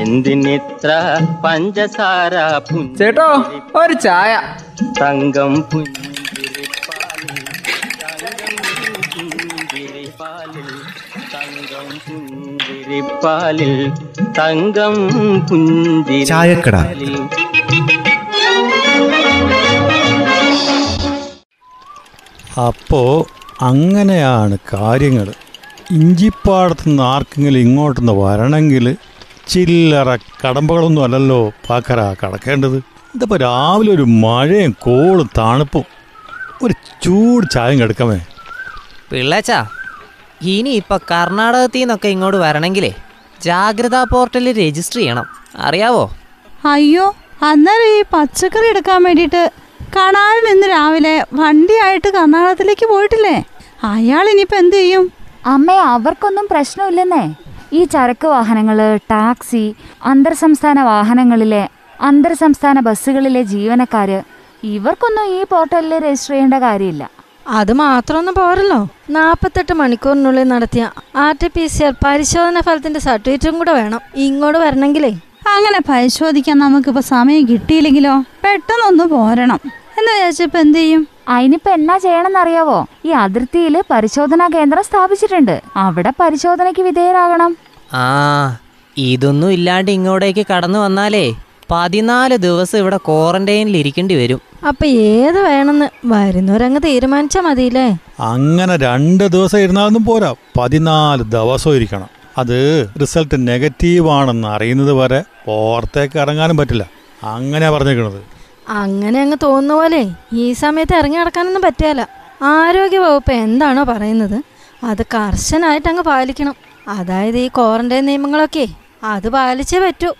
എന്തിനിത്ര പഞ്ചസാര ചേട്ടോ ഒരു ചായ തങ്കം പുഞ്ചിരിപ്പാലിൽ തങ്കം പുഞ്ചിരിപ്പാലിൽ തങ്കം പുഞ്ചിരി ചായക്കട. അപ്പോ അങ്ങനെയാണ് കാര്യങ്ങൾ ഇഞ്ചിപ്പാടത്തുനിന്ന് ആർക്കെങ്കിലും ഇങ്ങോട്ടൊന്ന് വരണമെങ്കിൽ ചില്ലറ കടമ്പകളൊന്നും അല്ലല്ലോ പാക്കര കടക്കേണ്ടത്. ഇതിപ്പോൾ രാവിലെ ഒരു മഴയും കോളും തണുപ്പും ഒരു ചൂട് ചായം കെടുക്കമേ. പിള്ളേച്ചാ ഇനി ഇപ്പൊ കർണാടകത്തിൽ നിന്നൊക്കെ ഇങ്ങോട്ട് വരണമെങ്കിലേ ജാഗ്രതാ പോർട്ടലിൽ രജിസ്റ്റർ ചെയ്യണം. അറിയാവോ? അയ്യോ അന്നേരം ഈ പച്ചക്കറി എടുക്കാൻ വേണ്ടിട്ട് കണാലിൽ നിന്ന് രാവിലെ വണ്ടിയായിട്ട് കർണാടകത്തിലേക്ക് പോയിട്ടില്ലേ? അയാൾ ഇനിയിപ്പോ എന്ത് ചെയ്യും? അമ്മേ അവർക്കൊന്നും പ്രശ്നമില്ലെന്നേ. ഈ ചരക്ക് വാഹനങ്ങൾ ടാക്സി അന്തർ സംസ്ഥാന വാഹനങ്ങളിലെ അന്തർ സംസ്ഥാന ബസ്സുകളിലെ ജീവനക്കാർ ഇവർക്കൊന്നും ഈ പോർട്ടലിൽ രജിസ്റ്റർ ചെയ്യേണ്ട കാര്യമില്ല. അത് മാത്രമൊന്നും പോരല്ലോ. നാൽപ്പത്തെട്ട് മണിക്കൂറിനുള്ളിൽ നടത്തിയ R T P C R പരിശോധന ഫലത്തിന്റെ സർട്ടിഫിക്കറ്റും കൂടെ വേണം. ഇങ്ങോട്ട് വരണമെങ്കിലേ. അങ്ങനെ പരിശോധിക്കാൻ നമുക്കിപ്പോൾ സമയം കിട്ടിയില്ലെങ്കിലോ? പെട്ടെന്നൊന്ന് പോരണം. എന്ന് വിചാരിച്ചപ്പോൾ എന്ത് ചെയ്യും? അതിനിപ്പോ എന്നാ ചെയ്യണമെന്നറിയാവോ? ഈ അതിർത്തിയിൽ പരിശോധനാ കേന്ദ്രം സ്ഥാപിച്ചിട്ടുണ്ട്. അവിടെ പരിശോധനയ്ക്ക് വിധേയരാകണം. ആ ഇതൊന്നും ഇല്ലാണ്ട് ഇങ്ങോട്ടേക്ക് കടന്നു വന്നാലേ പതിനാല് ദിവസം ഇവിടെ ക്വാറന്റൈനിൽ ഇരിക്കേണ്ടി വരും. അപ്പൊ ഏത് വേണമെന്ന് വരുന്നവരങ്ങ് തീരുമാനിച്ചാ മതിയില്ലേ? അങ്ങനെ രണ്ട് ദിവസം ഇരുന്നാലൊന്നും പോരാ. പതിനാല് ദിവസം ഇരിക്കണം. അത് റിസൾട്ട് നെഗറ്റീവ് ആണെന്ന് അറിയുന്നത് വരെ പുറത്തേക്ക് ഇറങ്ങാനും പറ്റില്ല. അങ്ങനെയാ പറഞ്ഞേക്കണത്. അങ്ങനെ അങ്ങ് തോന്നുന്ന പോലെ ഈ സമയത്ത് ഇറങ്ങി നടക്കാനൊന്നും പറ്റിയല്ല ആരോഗ്യ വകുപ്പ് എന്താണോ പറയുന്നത് അത് കർശനായിട്ട് അങ്ങ് പാലിക്കണം. അതായത് ഈ ക്വാറന്റൈൻ നിയമങ്ങളൊക്കെ അത് പാലിച്ചേ പറ്റൂ.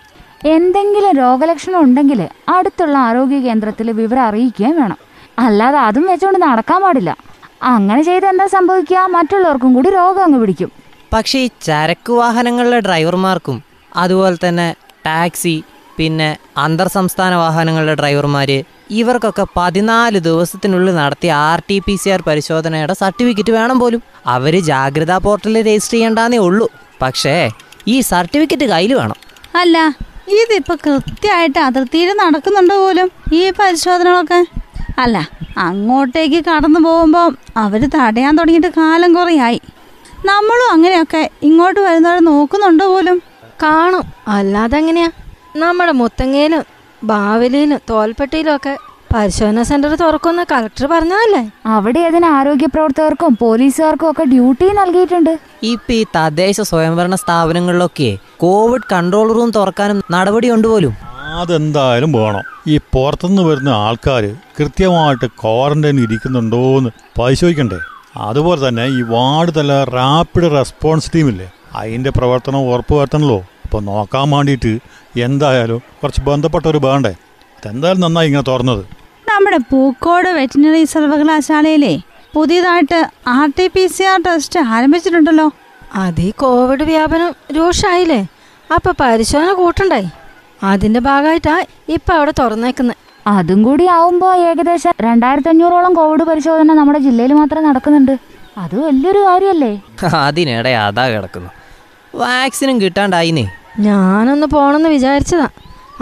എന്തെങ്കിലും രോഗലക്ഷണം ഉണ്ടെങ്കിൽ അടുത്തുള്ള ആരോഗ്യ കേന്ദ്രത്തിൽ വിവരം അറിയിക്കുകയും വേണം. അല്ലാതെ അതും വെച്ചുകൊണ്ട് നടക്കാൻ പാടില്ല. അങ്ങനെ ചെയ്ത് എന്താ സംഭവിക്കുക? മറ്റുള്ളവർക്കും കൂടി രോഗം അങ്ങ് പിടിക്കും. പക്ഷേ ഈ ചരക്ക് വാഹനങ്ങളിലെ ഡ്രൈവർമാർക്കും അതുപോലെ തന്നെ ടാക്സി പിന്നെ അന്തർ സംസ്ഥാന വാഹനങ്ങളുടെ ഡ്രൈവർമാർ ഇവർക്കൊക്കെ പതിനാല് ദിവസത്തിനുള്ളിൽ നടത്തിയ R T P C R പരിശോധനയുടെ സർട്ടിഫിക്കറ്റ് വേണം പോലും. അവർ ജാഗ്രതാ പോർട്ടലിൽ രജിസ്റ്റർ ചെയ്യേണ്ടെന്നേ ഉള്ളൂ. പക്ഷേ ഈ സർട്ടിഫിക്കറ്റ് കയ്യിൽ വേണം. അല്ല ഇതിപ്പോൾ കൃത്യമായിട്ട് അതിർത്തിയിൽ നടക്കുന്നുണ്ടോ പോലും ഈ പരിശോധനകളൊക്കെ. അല്ല അങ്ങോട്ടേക്ക് കടന്നു പോകുമ്പോൾ അവർ തടയാൻ തുടങ്ങിയിട്ട് കാലം കുറയായി. നമ്മളും അങ്ങനെയൊക്കെ ഇങ്ങോട്ട് വരുന്നവരെ നോക്കുന്നുണ്ടോ പോലും. കാണും. അല്ലാതെ എങ്ങനെയാ നമ്മുടെ മുത്തങ്ങയിലും ബാവലിയിലും തോൽപ്പെട്ടിയിലും ഒക്കെ പരിശോധന സെന്റർ തുറക്കുമെന്ന് കളക്ടർ പറഞ്ഞതല്ലേ? അവിടെ അതിന് ആരോഗ്യ പ്രവർത്തകർക്കും പോലീസുകാർക്കും ഒക്കെ ഡ്യൂട്ടി നൽകിയിട്ടുണ്ട്. ഇപ്പൊ ഈ തദ്ദേശ സ്വയംഭരണ സ്ഥാപനങ്ങളിലൊക്കെ കോവിഡ് കൺട്രോൾ റൂം തുറക്കാനും നടപടി പോലും. അതെന്തായാലും വേണം. ഈ പുറത്തുനിന്ന് വരുന്ന ആൾക്കാർ കൃത്യമായിട്ട് ക്വാറന്റൈൻ ഇരിക്കുന്നുണ്ടോ എന്ന് പരിശോധിക്കണ്ടേ? അതുപോലെ തന്നെ ഈ വാർഡ് തല റാപ്പിഡ് റെസ്പോൺസ് ടീമില്ലേ? അതിന്റെ പ്രവർത്തനം ഉറപ്പുവരുത്തണല്ലോ. അപ്പോൾ നോക്കാൻ വേണ്ടിയിട്ട് എന്തായാലും കുറച്ച് ബന്ധപ്പെട്ട ഒരു വേണ്ടേ? അതെന്തായാലും നന്നായി ഇങ്ങനെ തുറന്നത്. നമ്മുടെ പൂക്കോട് വെറ്റിനറി സർവകലാശാലയിലെ പുതിയതായിട്ട് R T P C R test ആരംഭിച്ചിട്ടുണ്ടല്ലോ. അത് ഈ കോവിഡ് വ്യാപനം രൂക്ഷമായില്ലേ അപ്പൊ പരിശോധന കൂട്ടണ്ടായി. അതിന്റെ ഭാഗമായിട്ടാ ഇപ്പൊ അവിടെ തുറന്നേക്കുന്നത് അതും കൂടി ആവുമ്പോ ഏകദേശം രണ്ടായിരത്തി അഞ്ഞൂറോളം കോവിഡ് പരിശോധന നമ്മുടെ ജില്ലയിൽ മാത്രം നടക്കുന്നുണ്ട്. അത് വലിയൊരു കാര്യല്ലേ? അതിനിടെ അതാ കിടക്കുന്നു. വാക്സിനും കിട്ടാണ്ടായിന്നേ. ഞാനൊന്ന് പോണെന്ന് വിചാരിച്ചതാ.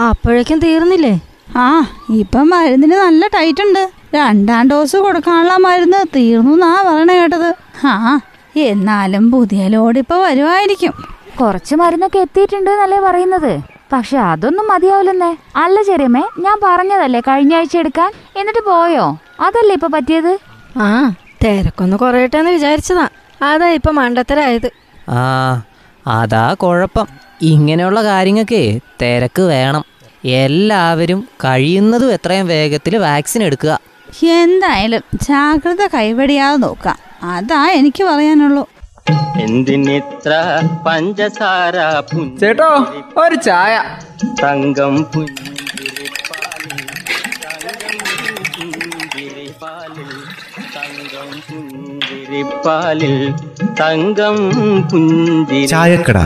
അപ്പോഴേക്കും തീർന്നില്ലേ? ആ ഇപ്പം മരുന്നിന് നല്ല ടൈറ്റ് ഉണ്ട് രണ്ടാം ഡോസ് കൊടുക്കാനുള്ള മരുന്ന് തീർന്നു എന്നാ പറയണ കേട്ടത്. ആ എന്നാലും പുതിയ ലോഡ് ഇപ്പൊ വരുവായിരിക്കും. കുറച്ച് മരുന്നൊക്കെ എത്തിയിട്ടുണ്ട് എന്നല്ലേ പറയുന്നത്. പക്ഷെ അതൊന്നും മതിയാവില്ലെന്നേ. അല്ല ചെറിയമ്മേ ഞാൻ പറഞ്ഞതല്ലേ കഴിഞ്ഞ ആഴ്ച എടുക്കാൻ? എന്നിട്ട് പോയോ? അതല്ലേ ഇപ്പൊ പറ്റിയത്? ആ തിരക്കൊന്ന് കുറയട്ടെ എന്ന് വിചാരിച്ചതാ. അതാ ഇപ്പൊ മണ്ടത്തരായത്. ആ അതാ കുഴപ്പം. ഇങ്ങനെയുള്ള കാര്യങ്ങൾക്ക് തിരക്ക് വേണം. എല്ലാവരും കഴിയുന്നതും എത്രയും വേഗത്തിൽ വാക്സിൻ എടുക്കുക. എന്തായാലും ജാഗ്രത കൈവടിയാതെ നോക്കാം അതാ എനിക്ക് പറയാനുള്ളൂ. എന്തിനിത്ര പഞ്ചസാര ചേട്ടോ ഒരു ചായ. തങ്കം പുഞ്ചിരിപ്പാലിൽ തങ്കം പുഞ്ചിരിപ്പാലിൽ തങ്കം പുഞ്ചിരി ചായക്കട.